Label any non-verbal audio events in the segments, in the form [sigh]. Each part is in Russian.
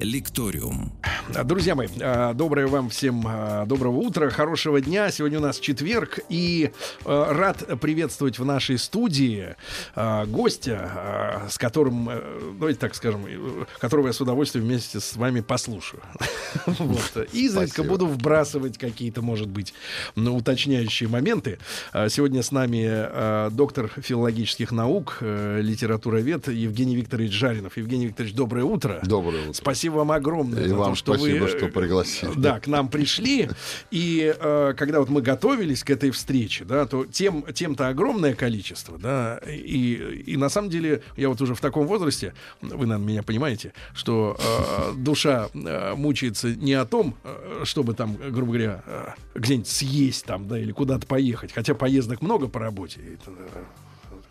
«Лекториум». Друзья мои, а, доброе вам всем а, доброго утра, хорошего дня. Сегодня у нас четверг, и рад приветствовать в нашей студии гостя, с которым, э, давайте так скажем, которого я с удовольствием вместе с вами послушаю. [laughs] Вот. Изредка буду вбрасывать какие-то, может быть, уточняющие моменты. Сегодня с нами доктор филологических наук, э, литературовед Евгений Викторович Жаринов. Евгений Викторович, доброе утро. Доброе утро. Спасибо вам огромное И за вам то, что спасибо, вы что пригласили. да, к нам пришли. И э, когда вот мы готовились к этой встрече, да, то тем, тем-то огромное количество, да, и, и на самом деле я вот уже в таком возрасте, вы, наверное, меня понимаете, что э, душа э, мучается не о том, э, чтобы там, грубо говоря, э, где-нибудь съесть там, да, или куда-то поехать, хотя поездок много по работе, это, э,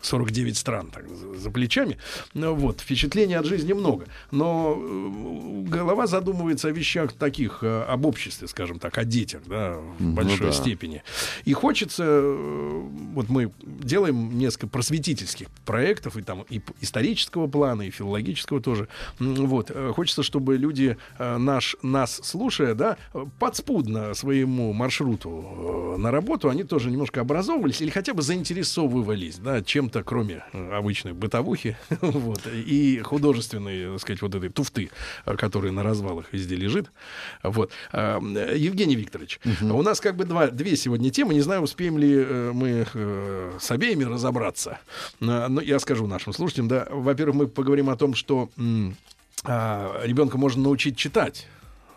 49 стран так, за, плечами. Ну, вот, впечатлений от жизни много. Но э, голова задумывается о вещах таких, э, об обществе, скажем так, о детях, да, в Ну большой да. степени. И хочется, э, вот мы делаем несколько просветительских проектов, и там и исторического плана, и филологического тоже. Вот, хочется, чтобы люди, наш, нас слушая, да, подспудно своему маршруту на работу, они тоже немножко образовывались или хотя бы заинтересовывались, да, чем-то, кроме э, обычной бытовухи, [laughs] вот, и художественной, так сказать, вот этой туфты, э, которая на развалах везде лежит. Вот. А, э, Евгений Викторович, у нас как бы два, две сегодня темы. Не знаю, успеем ли э, мы э, с обеими разобраться. Но я скажу нашим слушателям, да, во-первых, мы поговорим о том, что а, ребенка можно научить читать.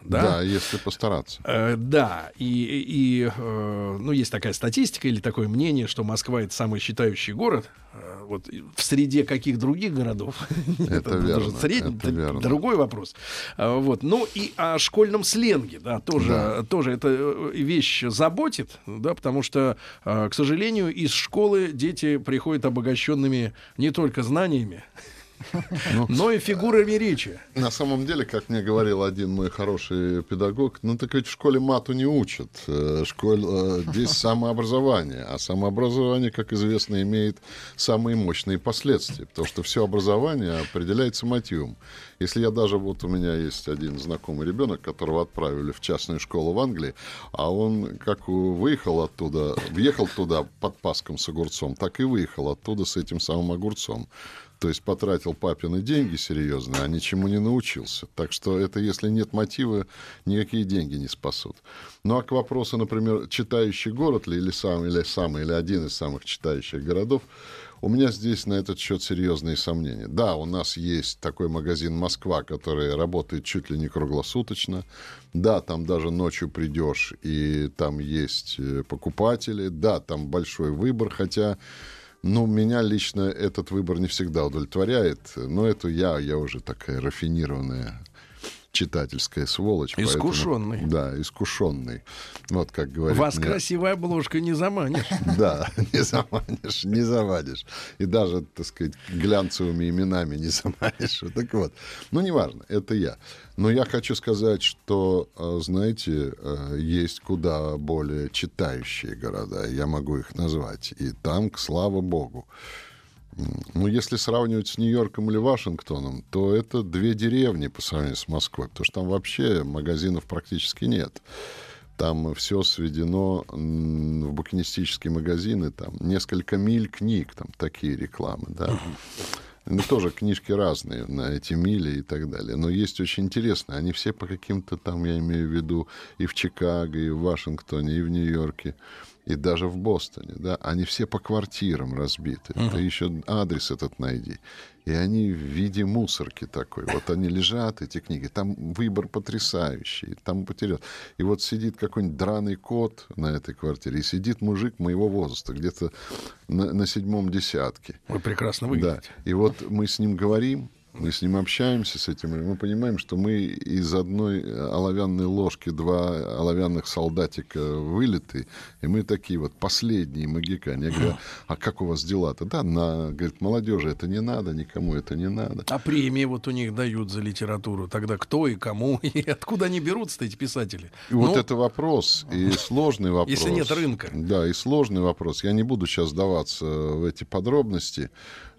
Да, Да, если постараться. Э, да, и, и э, ну, есть такая статистика или такое мнение, что Москва это самый считающий город. Э, вот в среде каких других городов? [laughs] Это верно, средний, это верно. другой вопрос. А, Вот. Ну и о школьном сленге, да, тоже, Да. тоже эта э, вещь заботит, да, потому что, э, к сожалению, из школы дети приходят обогащенными не только знаниями, [laughs] [laughs] но и фигурами речи. На самом деле, как мне говорил один мой хороший педагог, ну так ведь в школе мату не учат. Э, Школь, э, здесь самообразование. А самообразование, как известно, имеет самые мощные последствия. Потому что все образование определяется мотивом. Если я даже, вот у меня есть один знакомый ребенок, которого отправили в частную школу в Англии, а он как выехал оттуда, въехал туда под паском с огурцом, так и выехал оттуда с этим самым огурцом. То есть потратил папины деньги серьезно, а ничему не научился. Так что это, если нет мотива, никакие деньги не спасут. Ну а к вопросу, например, читающий город ли, или, сам, или самый, или один из самых читающих городов, у меня здесь на этот счет серьезные сомнения. Да, у нас есть такой магазин «Москва», который работает чуть ли не круглосуточно. Да, там даже ночью придешь, и там есть э, покупатели. Да, там большой выбор, хотя... Ну, меня лично этот выбор не всегда удовлетворяет, но это я, я уже такая рафинированная читательская сволочь. поэтому- Искушенный. да, искушенный. Вот как говорит Вас мне- красивая обложка не заманишь. [laughs] Да, не заманишь, не завадишь. И даже, так сказать, глянцевыми именами не заманишь. Так вот, ну, неважно, это я. Но я хочу сказать, что, э, знаете, э, есть куда более читающие города. Я могу их назвать. И там, слава богу. Ну, если сравнивать с Нью-Йорком или Вашингтоном, то это две деревни по сравнению с Москвой, потому что там вообще магазинов практически нет. Там все сведено в букинистические магазины, там несколько миль книг, там такие рекламы, да. Ну, тоже книжки разные на эти мили и так далее. Но есть очень интересные. Они все по каким-то там, я имею в виду, и в Чикаго, и в Вашингтоне, и в Нью-Йорке, и даже в Бостоне, да. Они все по квартирам разбиты. Ты еще адрес этот найди. И они в виде мусорки такой. Вот они лежат, эти книги. Там выбор потрясающий. Там потерял. И вот сидит какой-нибудь драный кот на этой квартире. И сидит мужик моего возраста, где-то на, на седьмом десятке. Вы прекрасно Да. выглядите. И вот мы с ним говорим, Мы с ним общаемся, с этим, мы понимаем, что мы из одной оловянной ложки два оловянных солдатика вылеты, и мы такие вот последние магикане. Я говорю, а как у вас дела-то? Да, на, говорит, молодежи это не надо, никому это не надо. А премии вот у них дают за литературу. Тогда кто и кому, [laughs] и откуда они берутся, эти писатели? И ну, вот это вопрос, и [laughs] сложный вопрос. Если нет рынка. Да, и сложный вопрос. Я не буду сейчас сдаваться в эти подробности,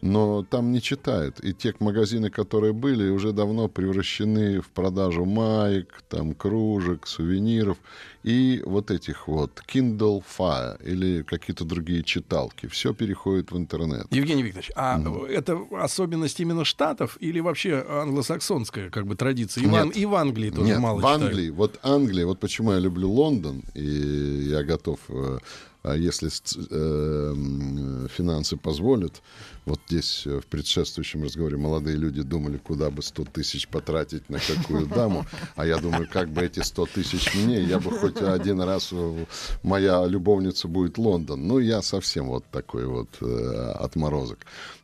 но там не читают. И те магазины, которые были, уже давно превращены в продажу маек, там, кружек, сувениров и вот этих вот Kindle Fire или какие-то другие читалки. Все переходит в интернет. Евгений Викторович, а mm. это особенность именно Штатов или вообще англосаксонская как бы традиция? И, Нет. В, и в Англии тоже Нет, мало в Англии, читают. вот Англия, вот почему я люблю Лондон, и я готов э, если э, финансы позволят, вот здесь э, в предшествующем разговоре молодые люди думали, куда бы 100 тысяч потратить на какую даму, а я думаю, как бы эти 100 тысяч мне, я бы хоть один раз, э, моя любовница будет Лондон. Ну, я совсем вот такой вот отморозок.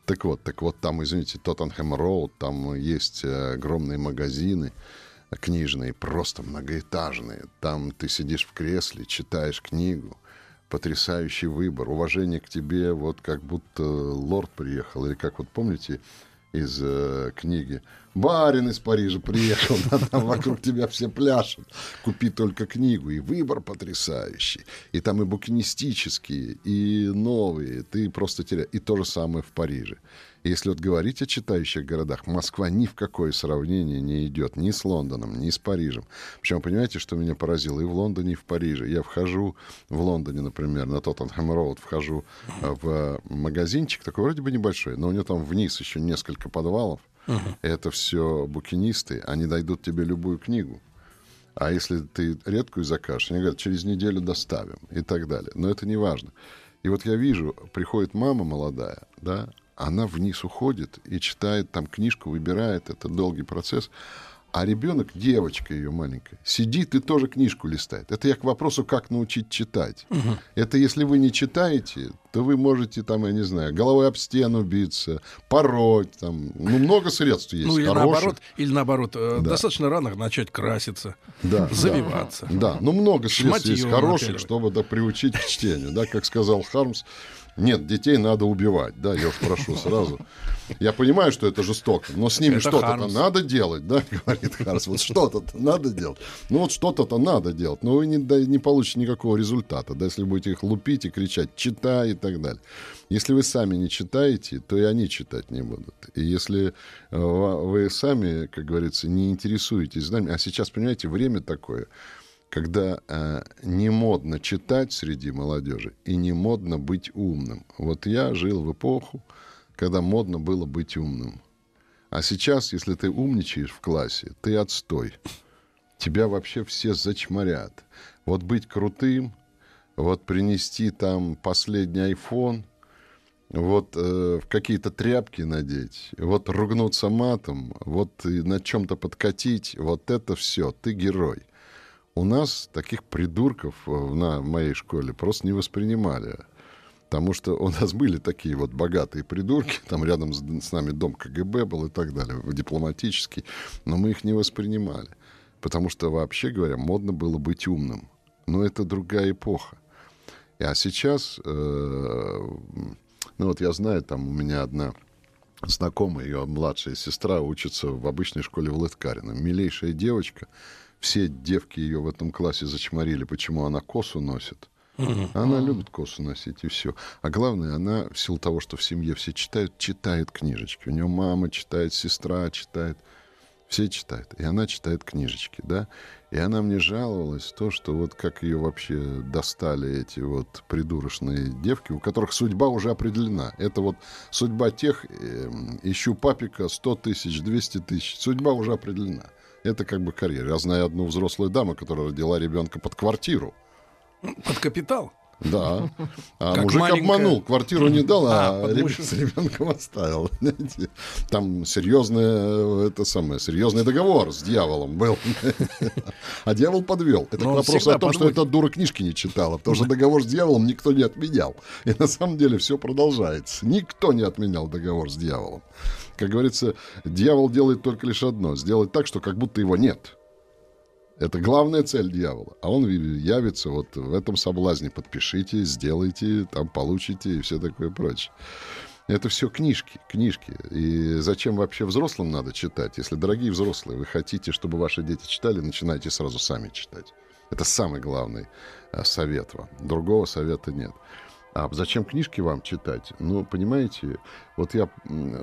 Так вот, так вот там, извините, Тоттенхэм Роуд, там есть огромные магазины, книжные, просто многоэтажные. Там ты сидишь в кресле, читаешь книгу, потрясающий выбор, уважение к тебе, вот как будто лорд приехал, или как вот помните из э, книги «Барин из Парижа приехал, [laughs] да, там вокруг тебя все пляшут, купи только книгу». И выбор потрясающий. И там и букинистические, и новые, ты просто теряешь. И то же самое в Париже. Если вот говорить о читающих городах, Москва ни в какое сравнение не идет ни с Лондоном, ни с Парижем. Причем, понимаете, что меня поразило? И в Лондоне, и в Париже. Я вхожу в Лондоне, например, на Тоттенхэм Роуд, вхожу э, в магазинчик, такой вроде бы небольшой, но у него там вниз еще несколько подвалов. Uh-huh. Это все букинисты, они дойдут тебе любую книгу. А если ты редкую закажешь, они говорят, через неделю доставим и так далее. Но это не важно. И вот я вижу, приходит мама молодая, да, она вниз уходит и читает там книжку, выбирает, это долгий процесс. А ребенок, девочка ее маленькая, сидит и тоже книжку листает. Это я к вопросу, как научить читать. Угу. Это если вы не читаете, то вы можете там, я не знаю, головой об стену биться, пороть, там, ну, много средств есть. Ну, или хороших. наоборот, или наоборот, э, да. достаточно рано начать краситься, да, завиваться. Да, да, ну, много средств есть хороших, чтобы да, приучить к чтению. Да, как сказал Хармс, нет, детей надо убивать, да, я уж прошу сразу. Я понимаю, что это жестоко, но с ними что-то надо делать, да, [laughs] говорит Харс. Вот что-то надо делать. Ну вот что-то-то надо делать, но вы не, да, не получите никакого результата, да, если будете их лупить и кричать «читай» и так далее. Если вы сами не читаете, то и они читать не будут. И если э, вы сами, как говорится, не интересуетесь знаниями, а сейчас, понимаете, время такое – когда э, не модно читать среди молодежи и не модно быть умным. Вот я жил в эпоху, когда модно было быть умным. А сейчас, если ты умничаешь в классе, ты отстой. Тебя вообще все зачморят. Вот быть крутым, вот принести там последний iPhone, вот э, в какие-то тряпки надеть, вот ругнуться матом, вот на чем-то подкатить, вот это все, ты герой. У нас таких придурков э, на моей школе просто не воспринимали. Потому что у нас были такие вот богатые придурки, [laughs] там рядом с, нами дом КГБ был и так далее, дипломатический, но мы их не воспринимали. Потому что, вообще говоря, модно было быть умным. Но это другая эпоха. А сейчас, э, ну вот я знаю, там у меня одна знакомая, ее младшая сестра учится в обычной школе в Лыткарино. Милейшая девочка, все девки ее в этом классе зачморили, почему она косу носит. Она любит косу носить, и все. А главное, она, в силу того, что в семье все читают, читает книжечки. У нее мама читает, сестра читает. Все читают. И она читает книжечки, да. И она мне жаловалась, то, что вот как ее вообще достали эти вот придурочные девки, у которых судьба уже определена. Это вот судьба тех, э, ищу папика 100 тысяч, 200 тысяч. Судьба уже определена. Это как бы карьера. Я знаю одну взрослую даму, которая родила ребенка под квартиру. Под капитал? Да. [laughs] А Как мужик маленькая- обманул, квартиру не дал, а, А, с ребенком оставил. [laughs] Знаете, Там серьезный, это самое, серьезный договор с дьяволом был. [laughs] А дьявол подвел. Это к Но вопросу всегда о том, что подводит. эта дура книжки не читала. Потому что договор с дьяволом никто не отменял. И на самом деле все продолжается. Никто не отменял договор с дьяволом. Как говорится, дьявол делает только лишь одно. Сделать так, что как будто его нет. Это главная цель дьявола. А он явится вот в этом соблазне. Подпишите, сделайте, там получите и все такое прочее. Это все книжки, книжки. И зачем вообще взрослым надо читать? Если, дорогие взрослые, вы хотите, чтобы ваши дети читали, начинайте сразу сами читать. Это самый главный э, совет вам. Другого совета нет. А зачем книжки вам читать? Ну, понимаете, вот я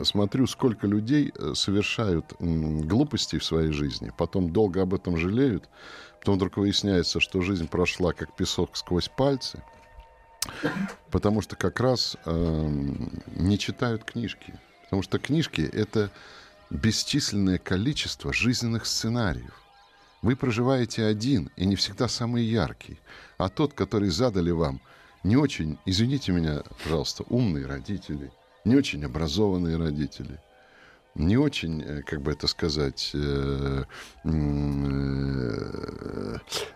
смотрю, сколько людей э, совершают м, глупостей в своей жизни, потом долго об этом жалеют, потом вдруг выясняется, что жизнь прошла как песок сквозь пальцы, потому что как раз эм, не читают книжки. Потому что книжки — это бесчисленное количество жизненных сценариев. Вы проживаете один, и не всегда самый яркий. А тот, который задали вам не очень, извините меня, пожалуйста, умные родители, не очень образованные родители, не очень, э, как бы это сказать, э, э,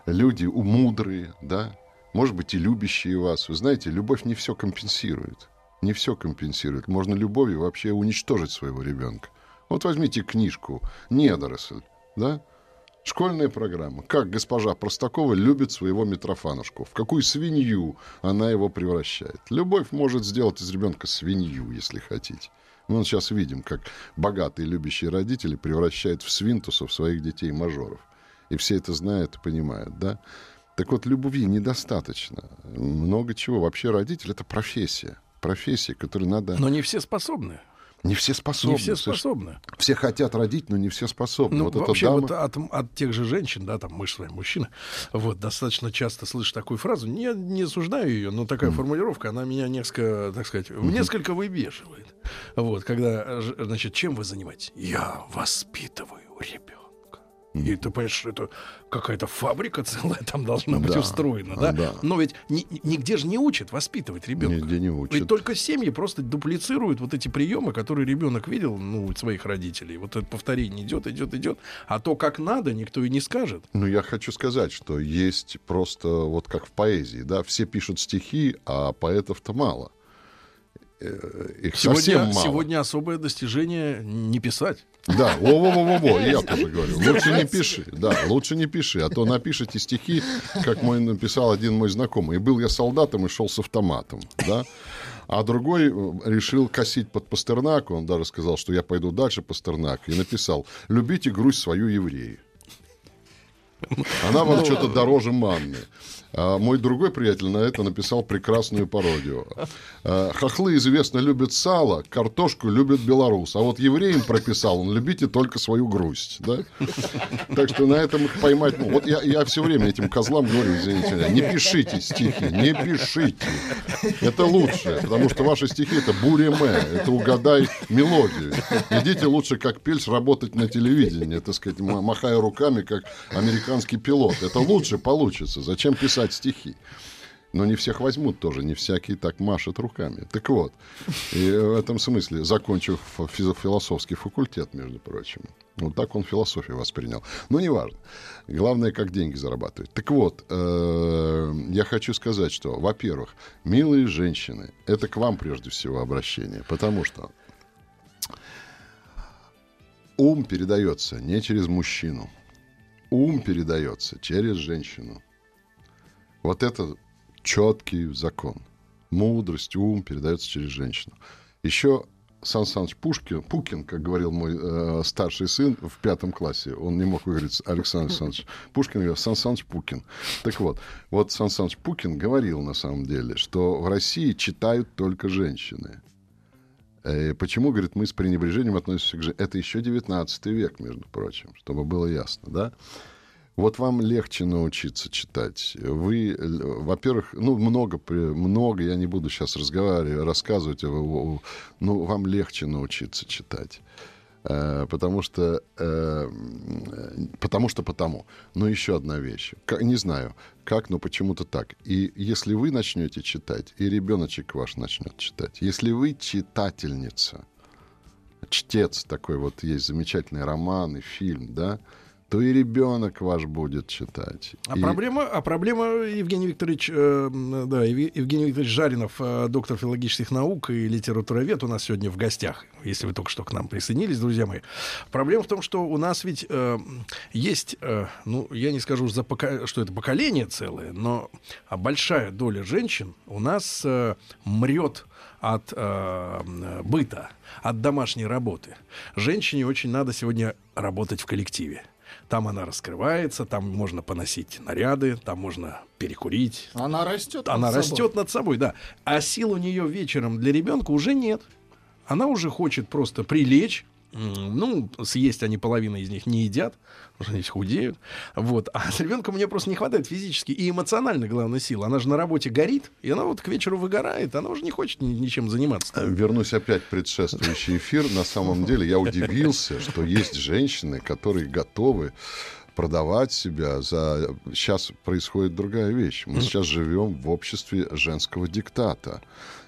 люди мудрые, да, может быть, и любящие вас. Вы знаете, любовь не все компенсирует. Не все компенсирует. Можно любовью вообще уничтожить своего ребенка. Вот возьмите книжку «Недоросль», да? Школьная программа. Как госпожа Простакова любит своего Митрофанушку. В какую свинью она его превращает. Любовь может сделать из ребенка свинью, если хотите. Мы вот сейчас видим, как богатые любящие родители превращают в свинтусов своих детей-мажоров. И все это знают и понимают, да? Так вот, любви недостаточно. Много чего. Вообще родитель — это профессия. Профессия, которой надо... Но не все способны. Не все способны. Не все способны. Все хотят родить, но не все способны. Ну, вот вообще, дама... вот от, от тех же женщин, да, там мы с вами мужчины, вот, достаточно часто слышу такую фразу. Не, не осуждаю ее, но такая формулировка, она меня несколько, так сказать, несколько выбешивает. Вот, когда, значит, чем вы занимаетесь? Я воспитываю ребенка. И ты понимаешь, что это какая-то фабрика целая там должна быть Да, устроена, да? да. Но ведь ни- нигде же не учат воспитывать ребенка. Нигде не учат. Ведь только семьи просто дуплицируют вот эти приемы, которые ребенок видел, ну, у своих родителей. Вот это повторение идет, идет, идет. А то, как надо, никто и не скажет. Ну, я хочу сказать, что есть просто, вот как в поэзии, да, все пишут стихи, а поэтов-то мало. Э, Их совсем Сегодня, мало. сегодня особое достижение не писать. Да, во-во-во-во, [laughs] я тоже говорю. Лучше не пиши, да, лучше не пиши, а то напишите стихи, как мой написал один мой знакомый. И был я солдатом и шел с автоматом, да. А другой э, решил косить под Пастернак, он даже сказал, что я пойду дальше Пастернак, и написал «Любите грусть свою евреи». Она вам что-то дороже манны. А мой другой приятель на это написал прекрасную пародию. А, Хохлы, известно, любят сало, картошку любят белорус. А вот евреям прописал, он любите только свою грусть. Да? Так что на этом их поймать... Ну, вот я, я все время этим козлам говорю, извините меня, не пишите стихи, не пишите. Это лучше, потому что ваши стихи это буреме, это угадай мелодию. Идите лучше как Пельс работать на телевидении, так сказать, махая руками, как американский пилот. Это лучше получится. Зачем писать стихи? Но не всех возьмут тоже, не всякий так машет руками. Так вот, и в этом смысле, закончив фи- философский факультет, между прочим, вот так он философию воспринял. Но неважно. Главное, как деньги зарабатывать. Так вот, э, я хочу сказать, что, во-первых, милые женщины, это к вам прежде всего обращение, потому что ум передается не через мужчину, ум передается через женщину. Вот это четкий закон. Мудрость, ум передается через женщину. Еще Сан Саныч Пушкин, Пукин, как говорил мой э, старший сын в пятом классе, он не мог выговорить Александр Александрович Пушкин, говорил Сан Саныч Пукин. Так вот, вот Сан Саныч Пукин говорил на самом деле, что в России читают только женщины. Э, Почему, говорит, мы с пренебрежением относимся к женщинам? Это еще 19 век, между прочим, чтобы было ясно, да? Вот вам легче научиться читать. Вы, во-первых, ну, много, много, я не буду сейчас разговаривать, рассказывать, ну, вам легче научиться читать. Э, потому что, э, потому что потому. Но еще одна вещь. Не знаю, как, но почему-то так. И если вы начнете читать, и ребеночек ваш начнет читать, если вы читательница, чтец такой вот есть замечательный роман и фильм, да, то и ребенок ваш будет читать. А и... проблема, а проблема, Евгений Викторович, э, да, Евгений Викторович Жаринов, э, доктор филологических наук и литературовед у нас сегодня в гостях, если вы только что к нам присоединились, друзья мои. Проблема в том, что у нас ведь э, есть, э, ну, я не скажу, за пока, что это поколение целое, но большая доля женщин у нас э, мрет от э, быта, от домашней работы. Женщине очень надо сегодня работать в коллективе. Там она раскрывается, там можно поносить наряды, там можно перекурить. Она растет. Она над растет собой. над собой, да. А сил у нее вечером для ребенка уже нет. Она уже хочет просто прилечь, ну, съесть они половина из них не едят, потому что они худеют. Вот. А [laughs] с ребенком мне просто не хватает физически и эмоционально, главной силы. Она же на работе горит, и она вот к вечеру выгорает, она уже не хочет ничем заниматься. Э, вернусь опять в предшествующий эфир. На самом деле я удивился, что есть женщины, которые готовы продавать себя за... Сейчас происходит другая вещь. Мы сейчас живем в обществе женского диктата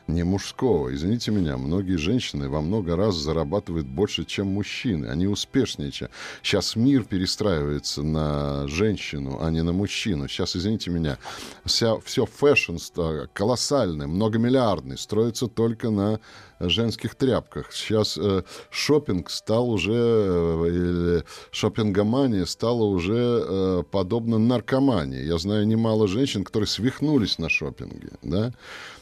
не мужского. Извините меня, многие женщины во много раз зарабатывают больше, чем мужчины. Они успешнее. Чем... Сейчас мир перестраивается на женщину, а не на мужчину. Сейчас, извините меня, вся, все fashion колоссальный, многомиллиардный, строится только на женских тряпках. Сейчас э, шопинг стал уже, э, или шопингомания стала уже э, подобно наркомании. Я знаю немало женщин, которые свихнулись на шопинге, да,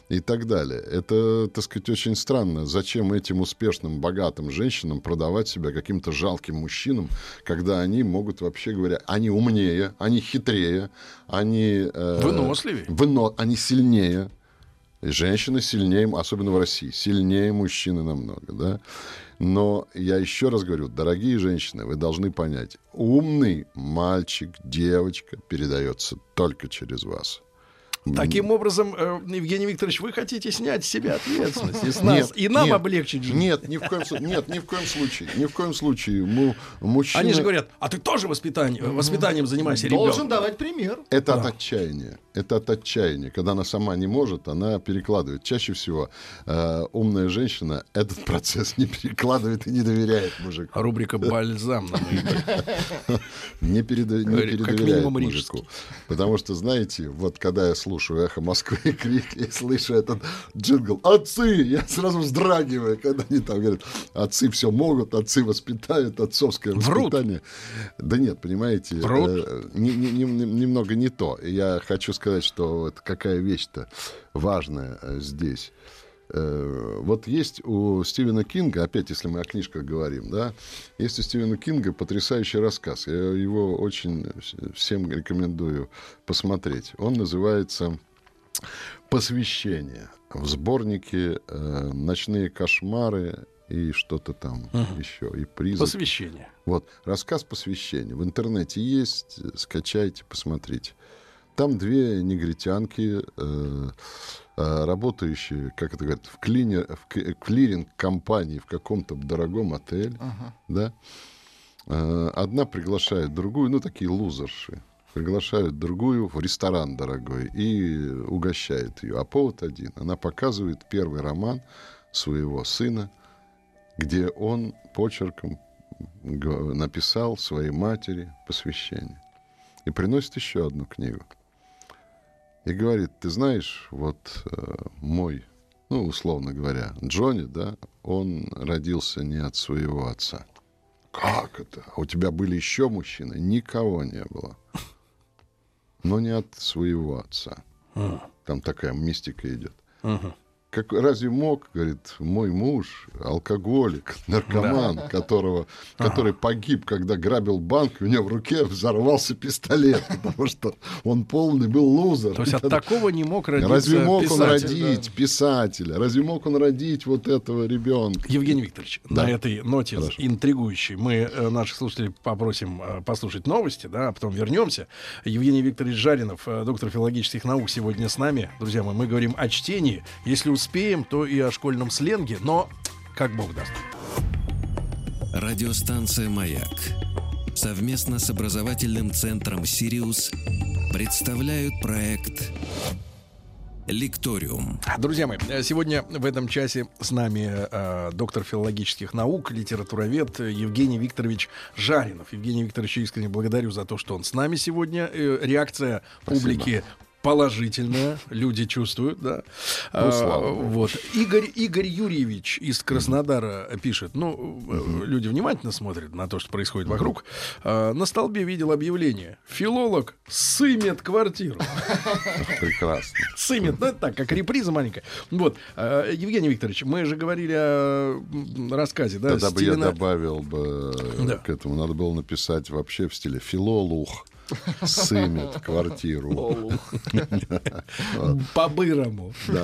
и так далее. Это, так сказать, очень странно. Зачем этим успешным, богатым женщинам продавать себя каким-то жалким мужчинам, когда они могут, вообще говоря, они умнее, они хитрее, они... Э, Выносливее. Выно, они сильнее. И женщины сильнее, особенно в России, сильнее мужчины намного, да. Но я еще раз говорю, дорогие женщины, вы должны понять, умный мальчик, девочка передается только через вас. Таким образом, э, Евгений Викторович, вы хотите снять с себя ответственность и, с [laughs] нас, нет, и нам нет, облегчить жизнь? Нет, ни в коем случае. Нет, ни в коем случае. Ни в коем случае. Мы, мужчины... Они же говорят, а ты тоже воспитание, воспитанием занимайся ребенком. Должен давать пример. Это да. от отчаяния. Это от отчаяния. Когда она сама не может, она перекладывает. Чаще всего э, умная женщина этот [laughs] процесс не перекладывает и не доверяет мужику. Рубрика «Бальзам» на [laughs] Не передоверяет мужику. Потому что, знаете, вот когда я слушаю слушаю «Эхо Москвы» и крик, и слышу этот джингл «Отцы!» Я сразу вздрагиваю, когда они там говорят «Отцы все могут, отцы воспитают, отцовское воспитание». Врут. Да нет, понимаете, Врут. Э, не, не, не, немного не то. Я хочу сказать, что вот какая вещь-то важная э, здесь. Э, вот есть у Стивена Кинга, опять, если мы о книжках говорим, да, есть у Стивена Кинга потрясающий рассказ. Я его очень всем рекомендую посмотреть. Он называется «Посвящение». В сборнике э, «Ночные кошмары» и что-то там угу. еще, и призрак. Посвящение. Вот, рассказ посвящения. В интернете есть, скачайте, посмотрите. Там две негритянки, э, э, работающие, как это говорят, в, клине, в клиринг-компании в каком-то дорогом отеле, ага. да, э, одна приглашает другую, ну, такие лузерши, приглашают другую в ресторан дорогой и угощает ее. А повод один. Она показывает первый роман своего сына, где он почерком написал своей матери посвящение. И приносит еще одну книгу и говорит, ты знаешь, вот э, мой, ну, условно говоря, Джонни, да, он родился не от своего отца. Как это? А у тебя были еще мужчины? Никого не было. Но не от своего отца. Там такая мистика идет. Как, разве мог, говорит, мой муж, алкоголик, [laughs] наркоман, да. которого, ага. который погиб, когда грабил банк, у него в руке взорвался пистолет, [laughs] потому что он полный был лузер. То есть от такого не мог родиться Разве мог писатель, он родить да. писателя? Разве мог он родить вот этого ребенка? Евгений Викторович, да. на этой ноте Хорошо. интригующей мы э, наших слушателей попросим э, послушать новости, да, а потом вернемся. Евгений Викторович Жаринов, э, доктор филологических наук, сегодня с нами. Друзья мои, мы говорим о чтении. Если успеем, то и о школьном сленге, но как бог даст. Радиостанция «Маяк» совместно с образовательным центром «Сириус» представляют проект Лекториум. Друзья мои, сегодня в этом часе с нами э, доктор филологических наук, литературовед Евгений Викторович Жаринов. Евгений Викторович искренне благодарю за то, что он с нами сегодня. Э, реакция Спасибо. публики положительная, люди чувствуют, да. Ну, слава А, богу. вот. Игорь, Игорь Юрьевич из Краснодара пишет, ну, э, люди внимательно смотрят на то, что происходит вокруг. А, на столбе видел объявление. Филолог сымет квартиру. Прекрасно. Сымет, ну это так, как реприза маленькая. Вот, э, Евгений Викторович, мы же говорили о рассказе, да, Тогда бы я Стивена- добавил бы Да. к этому. Надо было написать вообще в стиле филолух сымет квартиру. [laughs] по-бырому. Да.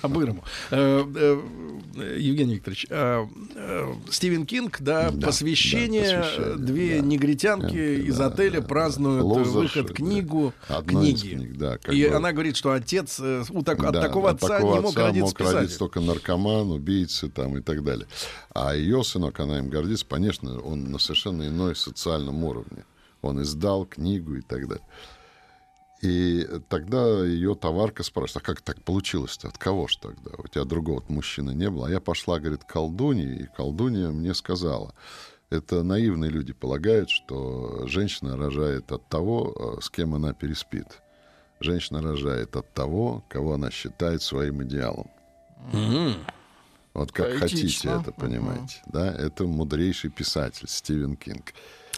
По-бырому. Э, э, Евгений Викторович, э, э, Стивен Кинг, да, посвящение, две негритянки из отеля празднуют выход книгу, книги. И она говорит, что отец от такого от отца не мог родиться мог родиться только наркоман, убийцы там и так далее. А ее сынок, она им гордится, конечно, он на совершенно иной социальном уровне. Он издал книгу и так далее. И тогда ее товарка спрашивает, а как так получилось-то? От кого ж тогда? У тебя другого мужчины не было. А я пошла, говорит, к колдунье, и колдунья мне сказала, это наивные люди полагают, что женщина рожает от того, э, с кем она переспит. Женщина рожает от того, кого она считает своим идеалом. Мгм. Вот как хотите Поэтично. это понимаете. Да? Это мудрейший писатель Стивен Кинг.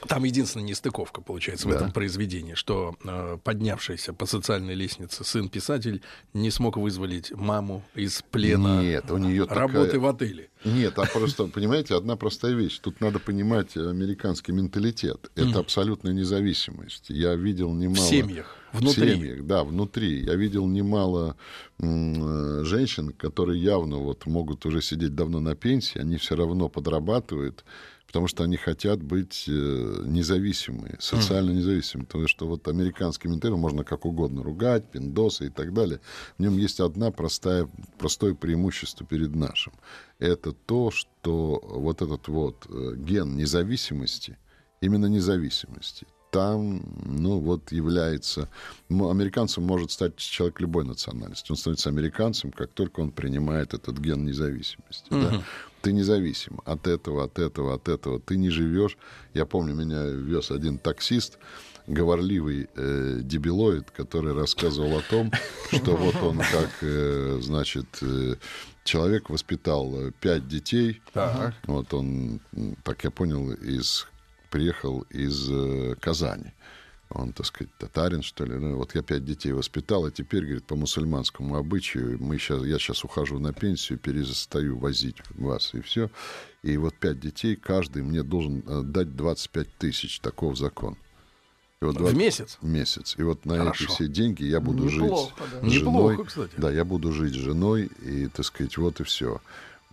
Там единственная нестыковка получается в Да. этом произведении, что э, поднявшийся по социальной лестнице сын-писатель не смог вызволить маму из плена Нет, у нее работы такая... в отеле. Нет, а просто, понимаете, одна простая вещь. Тут надо понимать американский менталитет. Это абсолютная независимость. Я видел немало... В семьях, В внутри. семьях, да, внутри. Я видел немало э, женщин, которые явно вот могут уже сидеть давно на пенсии, они все равно подрабатывают, потому что они хотят быть э, независимые, социально независимыми. Потому что вот американский менталитет можно как угодно ругать, пиндосы и так далее. В нем есть одна простая, простое преимущество перед нашим. Это то, что вот этот вот э, ген независимости, именно независимости, там, ну, вот является... Американцем может стать человек любой национальности. Он становится американцем, как только он принимает этот ген независимости. да. Ты независим от этого, от этого, от этого. Ты не живешь. Я помню, меня вез один таксист, говорливый э, дебилоид, который рассказывал о том, что вот он [laughs] как, э, значит, э, человек воспитал э, пять детей. Так. Вот он, так я понял, из, приехал из э, Казани. Он, так сказать, татарин, что ли. Ну, вот я пять детей воспитал, а теперь, говорит, по мусульманскому обычаю, мы сейчас, я сейчас ухожу на пенсию, перестаю возить вас, и все. И вот пять детей, каждый мне должен э, дать 25 тысяч. Таков закон. И вот В 20 месяц? в месяц. И вот на Хорошо. эти все деньги я буду Неплохо, жить да. с Неплохо, женой. кстати. Да, я буду жить с женой, и, так сказать, вот и все.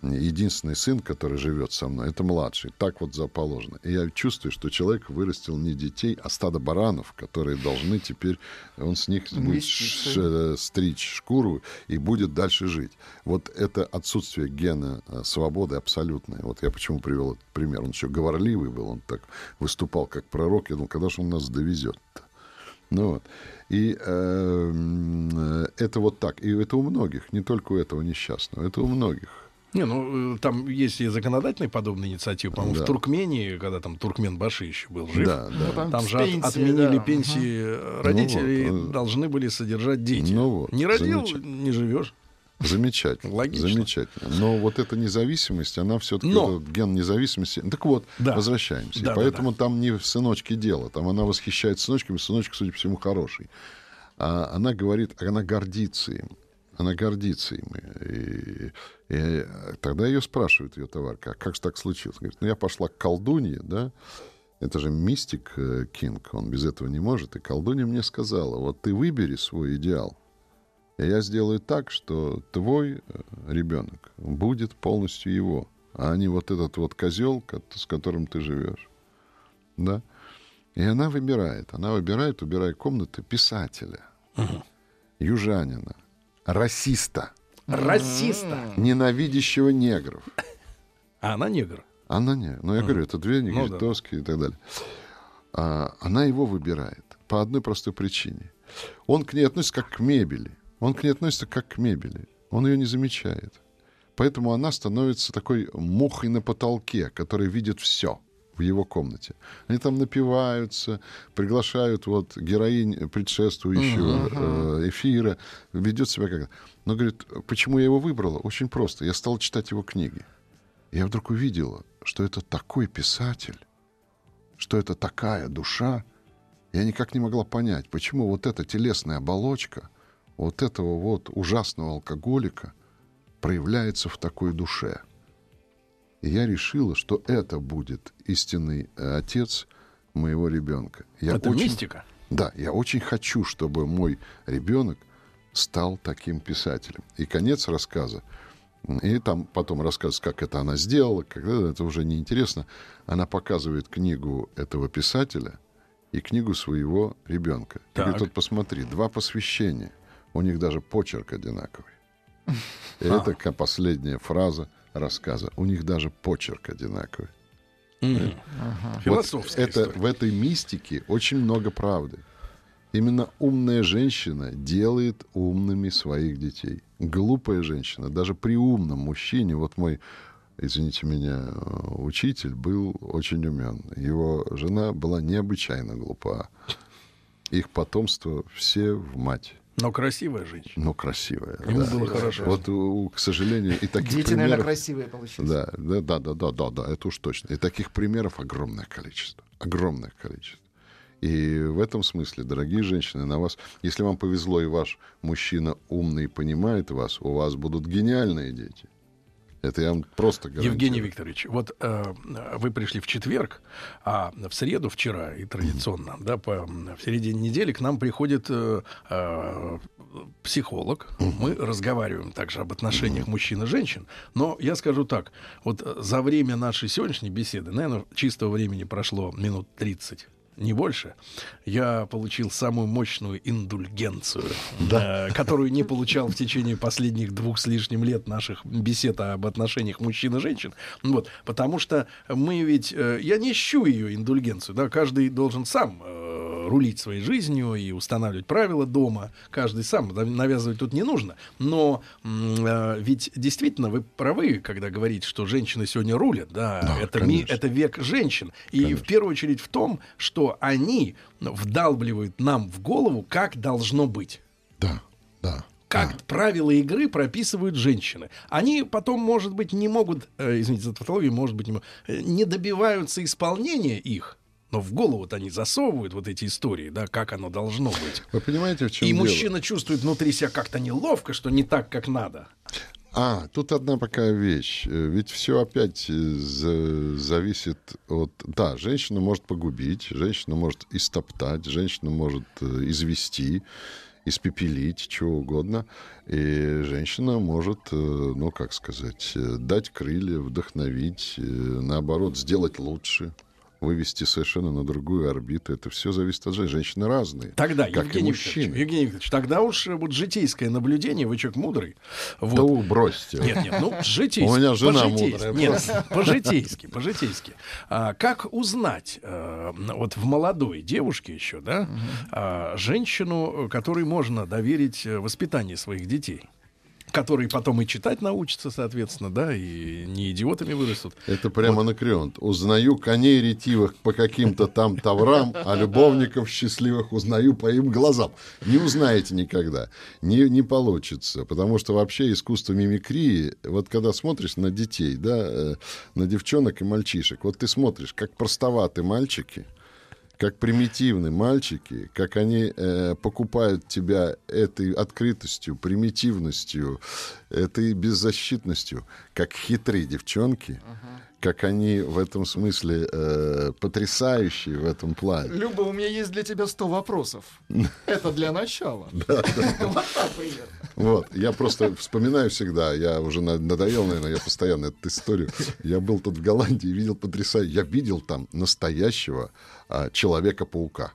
Единственный сын, который живет со мной, это младший. Так вот заположено. И я чувствую, что человек вырастил не детей, а стадо баранов, которые должны теперь... Он с них будет ш- э, стричь шкуру и будет дальше жить. Вот это отсутствие гена э, свободы абсолютное. Вот я почему привел этот пример. Он еще говорливый был, он так выступал как пророк. Я думал, когда же он нас довезет-то? Ну вот. И э, м, э, это вот так. И это у многих, не только у этого несчастного, это у многих. Не, ну э, там есть и законодательные подобные инициативы. По-моему, Да. в Туркмении, когда там Туркмен Баши еще был жив, Да, да. Ну, там же пенсии, отменили да. пенсии э, родителей, вот, э, должны были содержать дети. ну вот, не родил, замечательно. не живешь. Замечательно. Логично. Замечательно. Но вот эта независимость, она все-таки, Но. ген независимости. Так вот, Да. возвращаемся. Да, И да, поэтому там не в сыночке дело. Там она восхищается сыночками, сыночек, судя по всему, хороший. А она говорит, она гордится им. Она гордится им. И, и тогда ее спрашивает ее товарка, а как же так случилось? Говорит, ну я пошла к колдунье, да, это же мистик э, Кинг, он без этого не может. И колдунья мне сказала, вот ты выбери свой идеал, и я сделаю так, что твой э, ребенок будет полностью его, а не вот этот вот козел, ко- с которым ты живешь. Да? И она выбирает. Она выбирает, убирая комнаты, писателя, южанина, расиста, Расиста. ненавидящего негров. А она негр. Она не. Ну, я говорю, это две Ну, да. негритовские и так далее. А, она его выбирает по одной простой причине. Он к ней относится как к мебели. Он к ней относится как к мебели. Он ее не замечает. Поэтому она становится такой мухой на потолке, которая видит все в его комнате. Они там напиваются, приглашают вот героинь предшествующего э, эфира, ведет себя как... Но говорит, почему я его выбрала? Очень просто. Я стал читать его книги. Я вдруг увидела, что это такой писатель, что это такая душа. Я никак не могла понять, почему вот эта телесная оболочка вот этого вот ужасного алкоголика проявляется в такой душе. И я решила, что это будет истинный э, отец моего ребенка. Я Это очень- мистика. Да, я очень хочу, чтобы мой ребенок стал таким писателем. И конец рассказа. И там потом рассказ, как это она сделала, когда это уже неинтересно. Она показывает книгу этого писателя и книгу своего ребенка. И Так. говорит, вот посмотри, два посвящения. У них даже почерк одинаковый. [laughs] И это последняя фраза рассказа. У них даже почерк одинаковый. Мгм. Вот Философская это, история. в этой мистике очень много правды. Именно умная женщина делает умными своих детей. Глупая женщина, даже при умном мужчине, вот мой, извините меня, э, учитель был очень умен. Его жена была необычайно глупа. Их потомство все в мать, Но красивая женщина. но красивая. Ему да. было хорошо. Вот, к сожалению, и таких Дети, наверное, примеров... красивые получились. Да, да, да, да, да, да, да, это уж точно. И таких примеров огромное количество. Огромное количество. И в этом смысле, дорогие женщины, на вас, если вам повезло и ваш мужчина умный и понимает вас, у вас будут гениальные дети. Это я вам просто гарантирую. Евгений Викторович, вот э, вы пришли в четверг, а в среду вчера и традиционно, да, по, в середине недели к нам приходит э, э, психолог. Мы разговариваем также об отношениях мужчин и женщин. Но я скажу так, вот э, за время нашей сегодняшней беседы, наверное, чистого времени прошло минут 30 не больше, я получил самую мощную индульгенцию, э, которую не получал в течение последних двух с лишним лет наших бесед об отношениях мужчин и женщин. Вот, потому что мы ведь, э, я не ищу ее индульгенцию, да, каждый должен сам э, рулить своей жизнью и устанавливать правила дома, каждый сам, навязывать тут не нужно. Но э, ведь действительно вы правы, когда говорите, что женщины сегодня рулят, да, Да, это, ми- конечно. это век женщин. И в первую очередь в том, что они вдалбливают нам в голову, как должно быть. Да, да. Как правила игры прописывают женщины. Они потом, может быть, не могут, э, извините за тавтологию, может быть, не, э, не добиваются исполнения их, но в голову-то они засовывают вот эти истории, да, как оно должно быть. Вы понимаете, в чем И дело? мужчина чувствует внутри себя как-то неловко, что не так, как надо. А, тут одна такая вещь. Э, Ведь все опять э, за- зависит от... Да, женщина может погубить, женщина может истоптать, женщина может э, извести, испепелить, чего угодно. И женщина может, ну, как сказать, дать крылья, вдохновить, наоборот, сделать лучше вывести совершенно на другую орбиту. Это все зависит от женщины. Женщины разные. Тогда, как Евгений и Викторович, мужчины. Евгений Викторович, тогда уж э, вот житейское наблюдение, вы человек мудрый. Вот. Да бросьте. Нет, нет, ну, [laughs] житейски. У меня жена мудрая Нет, по-житейски, [laughs] по-житейски. А, как узнать, э, вот в молодой девушке еще, да, а, женщину, которой можно доверить э, воспитание своих детей? Которые потом и читать научатся, соответственно, да, и не идиотами вырастут. Это прямо анакреон. Узнаю коней ретивых по каким-то там таврам, а любовников счастливых узнаю по им глазам. Не узнаете никогда. Не, не получится. Потому что вообще искусство мимикрии, вот когда смотришь на детей, да, э, на девчонок и мальчишек, вот ты смотришь, как простоваты мальчики, как примитивны мальчики, как они э, покупают тебя этой открытостью, примитивностью, этой беззащитностью, как хитрые девчонки, как они в этом смысле э, потрясающие в этом плане. Люба, у меня есть для тебя 100 вопросов. [laughs] Это для начала. Вот я просто вспоминаю всегда, я уже на- надоел, наверное, я постоянно эту историю. Я был тут в Голландии и видел потрясающе, я видел там настоящего а, Человека-паука.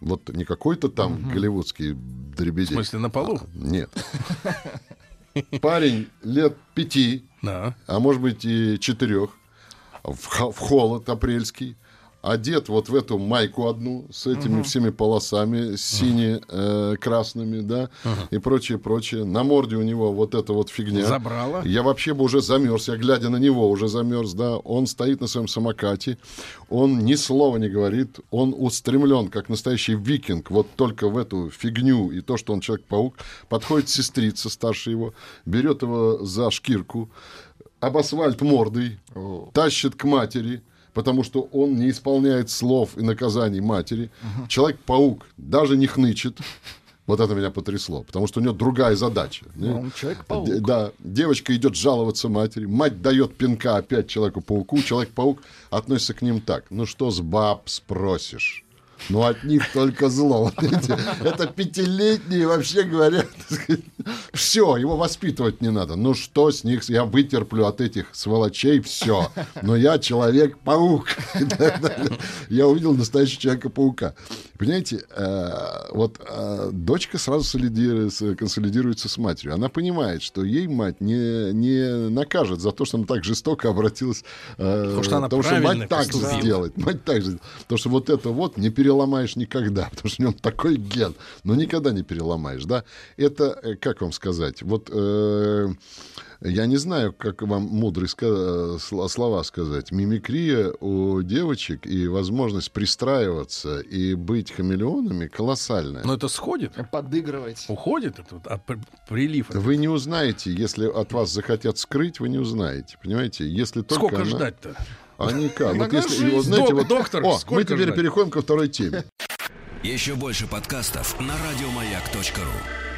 Вот не какой-то там голливудский В дребедень. смысле, на полу? Нет. Парень лет пяти, Да. а может быть и четырех, в, в холод апрельский, одет вот в эту майку одну с этими угу. всеми полосами сине-красными, э, да, угу. и прочее, прочее. На морде у него вот эта вот фигня. Забрала. Я вообще бы уже замерз, я глядя на него уже замерз, да. Он стоит на своем самокате, он ни слова не говорит, он устремлен, как настоящий викинг, вот только в эту фигню и то, что он человек-паук. Подходит сестрица старше его, берет его за шкирку, об асфальт мордой, О. тащит к матери, потому что он не исполняет слов и наказаний матери. Угу. Человек-паук даже не хнычет. Вот это меня потрясло, потому что у него другая задача. Он человек-паук. Да, девочка идет жаловаться матери, мать дает пинка опять человеку-пауку, человек-паук относится к ним так. Ну что с баб спросишь? Ну, от них только зло. [laughs] Это пятилетние, вообще говоря, [laughs] все, его воспитывать не надо. Ну, что с них? Я вытерплю от этих сволочей все. Но я человек-паук. [laughs] Я увидел настоящего человека-паука. Понимаете, э, вот э, дочка сразу консолидируется с матерью. Она понимает, что ей мать не, не накажет за то, что она так жестоко обратилась. Э, потому что она потому что мать так же сделает. Мать так же Потому что вот это вот не переломаешь никогда, [laughs] потому что у него такой ген. Но никогда не переломаешь, да? Это, как вам сказать, вот... Э, я не знаю, как вам мудрые слова сказать. Мимикрия у девочек и возможность пристраиваться и быть хамелеонами колоссальная. Но это сходит. Подыгрывать. Уходит это вот, от прилива. Вы не узнаете, если от вас захотят скрыть, вы не узнаете. Понимаете? Если только Сколько она... ждать-то? А никак. Вот если, вот, знаете, вот, доктор, о, мы теперь переходим ко второй теме. Еще больше подкастов на радиомаяк.ру